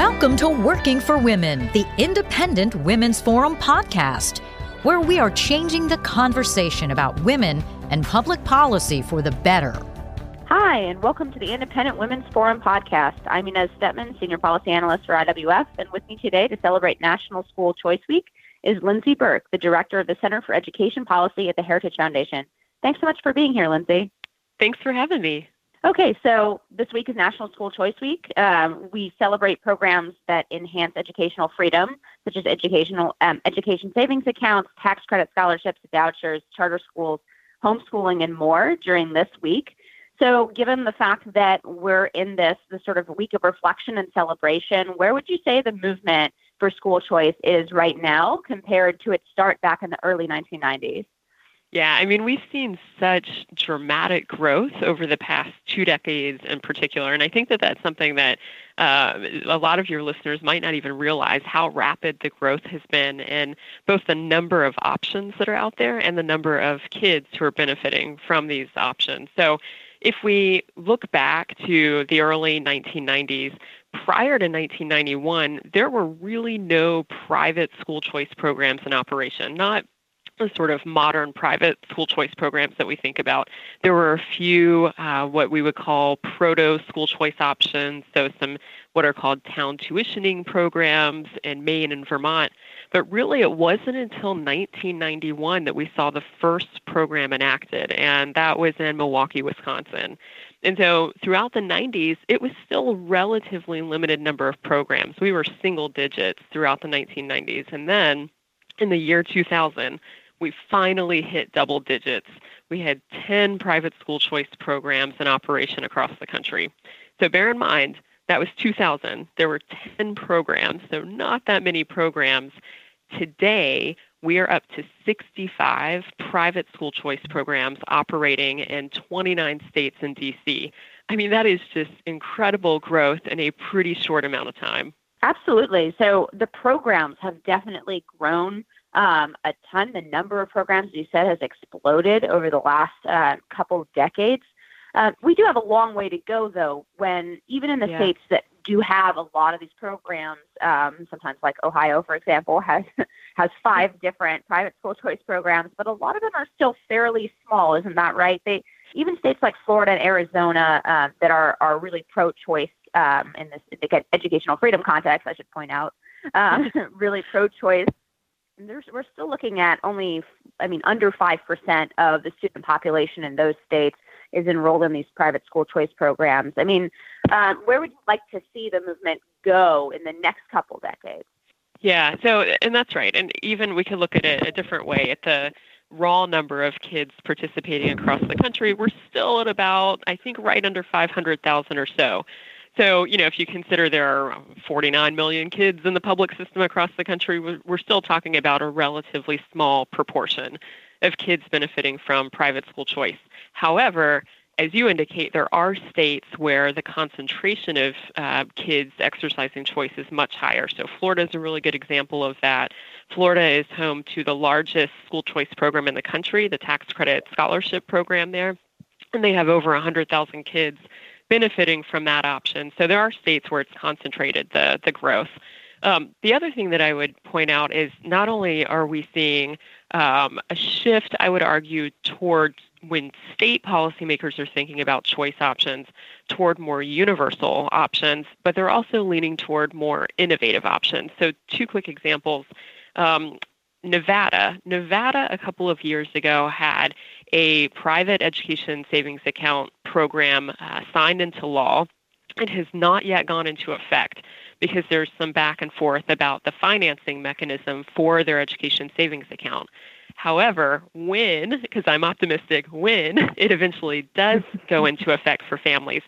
Welcome to Working for Women, the Independent Women's Forum podcast, where we are changing the conversation about women and public policy for the better. Hi, and welcome to the Independent Women's Forum podcast. I'm Inez Stepman, Senior Policy Analyst for IWF, and with me today to celebrate National School Choice Week is Lindsey Burke, the Director of the Center for Education Policy at the Heritage Foundation. Thanks so much for being here, Lindsey. Thanks for having me. Okay, so this week is National School Choice Week. Um, we celebrate programs that enhance educational freedom, such as educational um, education savings accounts, tax credit scholarships, vouchers, charter schools, homeschooling, and more during this week. So, given the fact that we're in this, this sort of week of reflection and celebration, where would you say the movement for school choice is right now compared to its start back in the early 1990s? Yeah, I mean, we've seen such dramatic growth over the past two decades in particular. And I think that that's something that uh, a lot of your listeners might not even realize how rapid the growth has been in both the number of options that are out there and the number of kids who are benefiting from these options. So if we look back to the early 1990s, prior to 1991, there were really no private school choice programs in operation, not the sort of modern private school choice programs that we think about. There were a few uh, what we would call proto school choice options, so some what are called town tuitioning programs in Maine and Vermont. But really, it wasn't until 1991 that we saw the first program enacted, and that was in Milwaukee, Wisconsin. And so throughout the 90s, it was still a relatively limited number of programs. We were single digits throughout the 1990s. And then in the year 2000, we finally hit double digits. We had 10 private school choice programs in operation across the country. So bear in mind, that was 2000. There were 10 programs, so not that many programs. Today, we are up to 65 private school choice programs operating in 29 states and DC. I mean, that is just incredible growth in a pretty short amount of time. Absolutely. So the programs have definitely grown um, a ton. The number of programs, as you said, has exploded over the last uh, couple of decades. Uh, we do have a long way to go, though, when even in the yeah. states that do have a lot of these programs, um, sometimes like Ohio, for example, has has five different private school choice programs, but a lot of them are still fairly small, isn't that right? They even states like Florida and Arizona uh, that are are really pro-choice um, in this educational freedom context, I should point out, um, really pro-choice there's, we're still looking at only, I mean, under 5% of the student population in those states is enrolled in these private school choice programs. I mean, um, where would you like to see the movement go in the next couple decades? Yeah, so, and that's right. And even we could look at it a different way at the raw number of kids participating across the country. We're still at about, I think, right under 500,000 or so. So, you know, if you consider there are 49 million kids in the public system across the country, we're still talking about a relatively small proportion of kids benefiting from private school choice. However, as you indicate, there are states where the concentration of uh, kids exercising choice is much higher. So, Florida is a really good example of that. Florida is home to the largest school choice program in the country, the tax credit scholarship program there. And they have over 100,000 kids benefiting from that option. So there are states where it's concentrated the the growth. Um, the other thing that I would point out is not only are we seeing um, a shift, I would argue, towards when state policymakers are thinking about choice options toward more universal options, but they're also leaning toward more innovative options. So, two quick examples. Um, Nevada. Nevada, a couple of years ago, had a private education savings account program uh, signed into law. It has not yet gone into effect because there's some back and forth about the financing mechanism for their education savings account. However, when, because I'm optimistic, when it eventually does go into effect for families,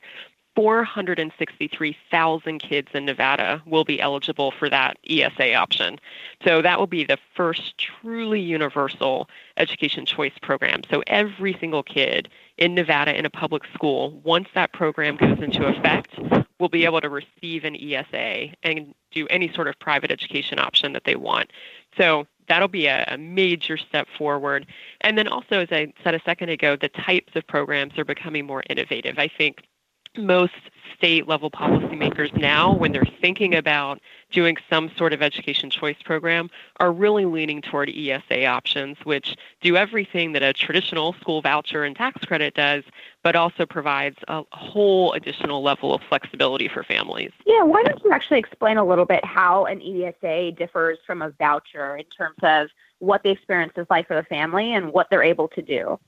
463,000 kids in Nevada will be eligible for that ESA option. So that will be the first truly universal education choice program. So every single kid in Nevada in a public school, once that program goes into effect, will be able to receive an ESA and do any sort of private education option that they want. So that'll be a, a, major step forward. And then also, as I said a second ago, the types of programs are becoming more innovative. I think most state level policymakers now, when they're thinking about doing some sort of education choice program, are really leaning toward ESA options, which do everything that a traditional school voucher and tax credit does, but also provides a whole additional level of flexibility for families. Yeah, why don't you actually explain a little bit how an ESA differs from a voucher in terms of what the experience is like for the family and what they're able to do?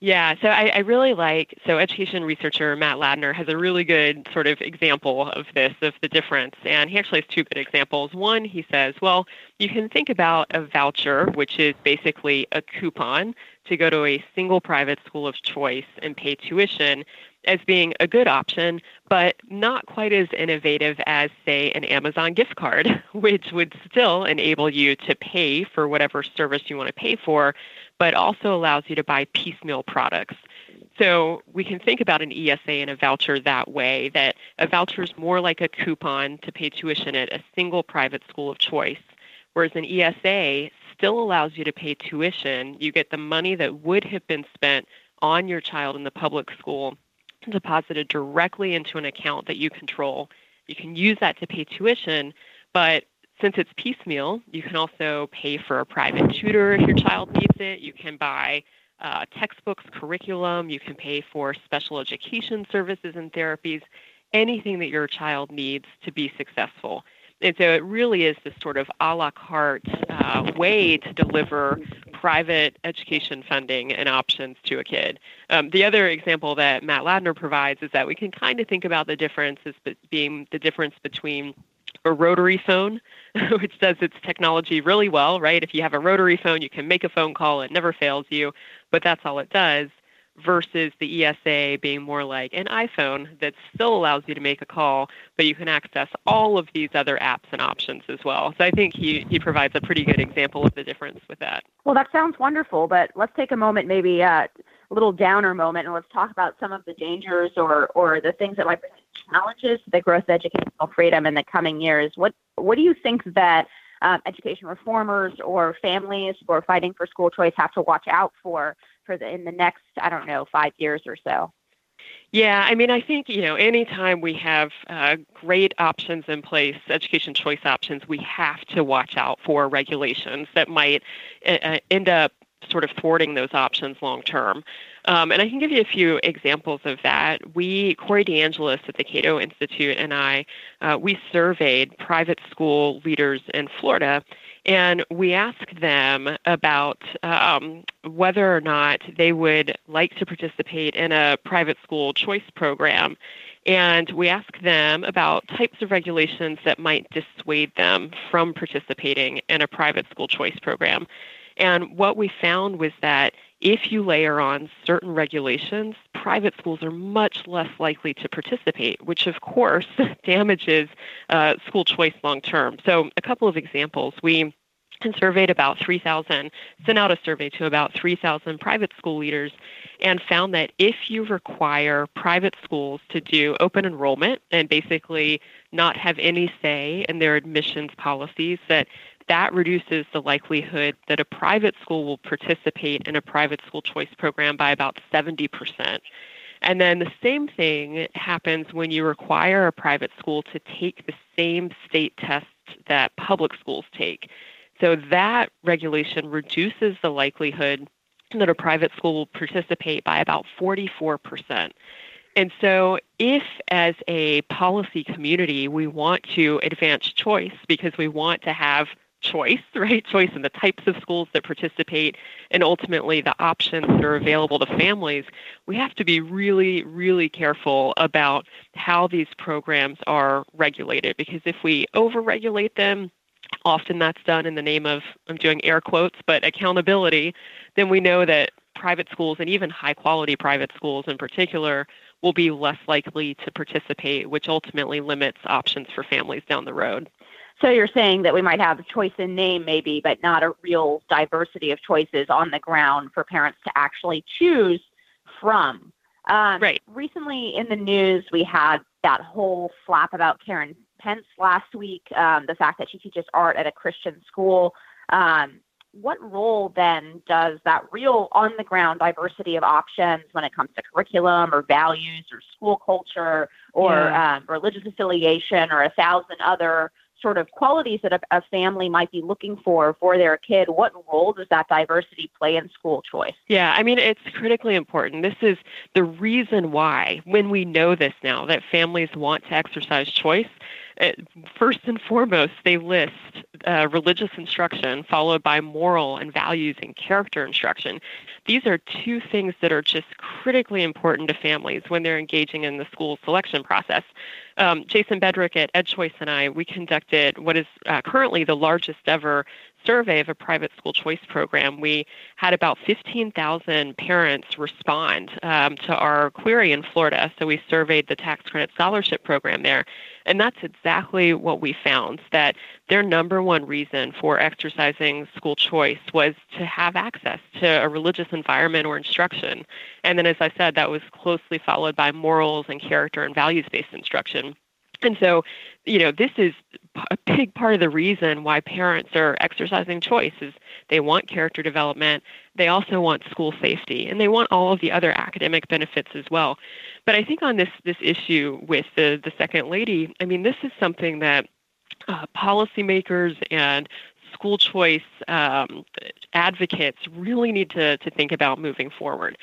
Yeah, so I, I, really like so education researcher Matt Ladner has a really good sort of example of this of the difference, and he actually has two good examples. One, he says, well, you can think about a voucher, which is basically a coupon to go to a single private school of choice and pay tuition, as being a good option, but not quite as innovative as, say, an Amazon gift card, which would still enable you to pay for whatever service you want to pay for, but also allows you to buy piecemeal products. So we can think about an ESA and a voucher that way, that a voucher is more like a coupon to pay tuition at a single private school of choice, whereas an ESA still allows you to pay tuition. You get the money that would have been spent on your child in the public school deposited directly into an account that you control. You can use that to pay tuition, but since it's piecemeal, you can also pay for a private tutor if your child needs it. You can buy uh, textbooks, curriculum. You can pay for special education services and therapies, anything that your child needs to be successful. And so it really is this sort of a la carte uh, way to deliver private education funding and options to a kid. Um, the other example that Matt Ladner provides is that we can kind of think about the difference as being the difference between a rotary phone, which does its technology really well, right? If you have a rotary phone, you can make a phone call, it never fails you, but that's all it does, versus the ESA being more like an iPhone that still allows you to make a call, but you can access all of these other apps and options as well. So I think he, he provides a pretty good example of the difference with that. Well, that sounds wonderful, but let's take a moment maybe uh, a little downer moment and let's talk about some of the dangers or, or the things that might challenges to the growth of educational freedom in the coming years. What, what do you think that um, education reformers or families who are fighting for school choice have to watch out for for the in the next I don't know five years or so? Yeah, I mean, I think, you know, anytime we have uh, great options in place, education choice options, we have to watch out for regulations that might uh, uh end up sort of thwarting those options long term. Um, and I can give you a few examples of that. We, Corey DeAngelis at the Cato Institute and I, uh, we surveyed private school leaders in Florida, and we asked them about um, whether or not they would like to participate in a private school choice program. And we asked them about types of regulations that might dissuade them from participating in a private school choice program. And what we found was that if you layer on certain regulations, private schools are much less likely to participate, which of course damages uh, school choice long term. So, a couple of examples. We and surveyed about 3,000, sent out a survey to about 3,000 private school leaders, and found that if you require private schools to do open enrollment and basically not have any say in their admissions policies, that that reduces the likelihood that a private school will participate in a private school choice program by about 70%. And then the same thing happens when you require a private school to take the same state tests that public schools take. So that regulation reduces the likelihood that a private school will participate by about 44%. And so, if as a policy community we want to advance choice because we want to have choice, right? Choice in the types of schools that participate and ultimately the options that are available to families. We have to be really, really careful about how these programs are regulated because if we overregulate them, often that's done in the name of, I'm doing air quotes, but accountability, then we know that private schools and even high quality private schools in particular will be less likely to participate, which ultimately limits options for families down the road. So you're saying that we might have choice in name, maybe, but not a real diversity of choices on the ground for parents to actually choose from. Um, right. Recently in the news, we had that whole flap about Karen Pence last week, um, the fact that she teaches art at a Christian school. Um, what role then does that real on the ground diversity of options when it comes to curriculum or values or school culture or yeah. um, religious affiliation or a thousand other sort of qualities that a, a, family might be looking for for their kid what role does that diversity play in school choice? Yeah i mean it's critically important. This is the reason why when we know this now that families want to exercise choice first and foremost, they list uh, religious instruction followed by moral and values and character instruction. These are two things that are just critically important to families when they're engaging in the school selection process. Um, Jason Bedrick at EdChoice and I, we conducted what is uh, currently the largest ever survey of a private school choice program, we had about 15,000 parents respond um, to our query in Florida. So we surveyed the tax credit scholarship program there. And that's exactly what we found that their number one reason for exercising school choice was to have access to a religious environment or instruction. And then, as I said, that was closely followed by morals and character and values based instruction. And so, you know, this is a big part of the reason why parents are exercising choice is they want character development, they also want school safety, and they want all of the other academic benefits as well. But I think on this this issue with the the second lady, I mean, this is something that uh, policymakers and school choice um, advocates really need to, to think about moving forward.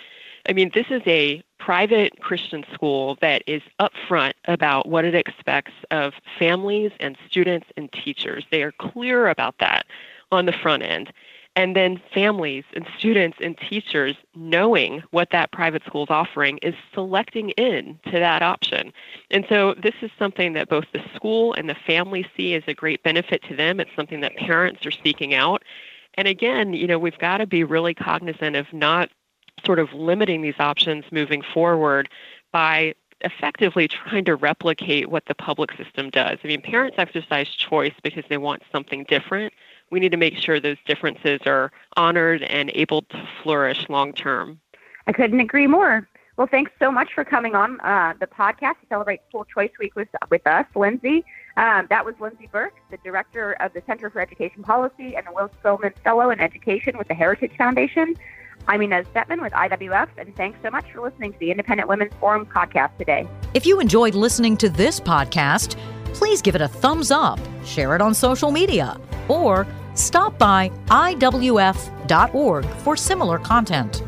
I mean, this is a private Christian school that is upfront about what it expects of families and students and teachers. They are clear about that on the front end. And then families and students and teachers knowing what that private school is offering is selecting in to that option. And so this is something that both the school and the family see as a great benefit to them. It's something that parents are seeking out. And again, you know, we've got to be really cognizant of not sort of limiting these options moving forward by effectively trying to replicate what the public system does. I mean, parents exercise choice because they want something different. We need to make sure those differences are honored and able to flourish long term. I couldn't agree more. Well, thanks so much for coming on uh, the podcast to celebrate School Choice Week with, with us, Lindsey. Um, that was Lindsey Burke, the director of the Center for Education Policy and the Will Skillman Fellow in Education with the Heritage Foundation. I'm Inez Stepman with IWF, and thanks so much for listening to the Independent Women's Forum podcast today. If you enjoyed listening to this podcast, please give it a thumbs up, share it on social media, or stop by IWF.org for similar content.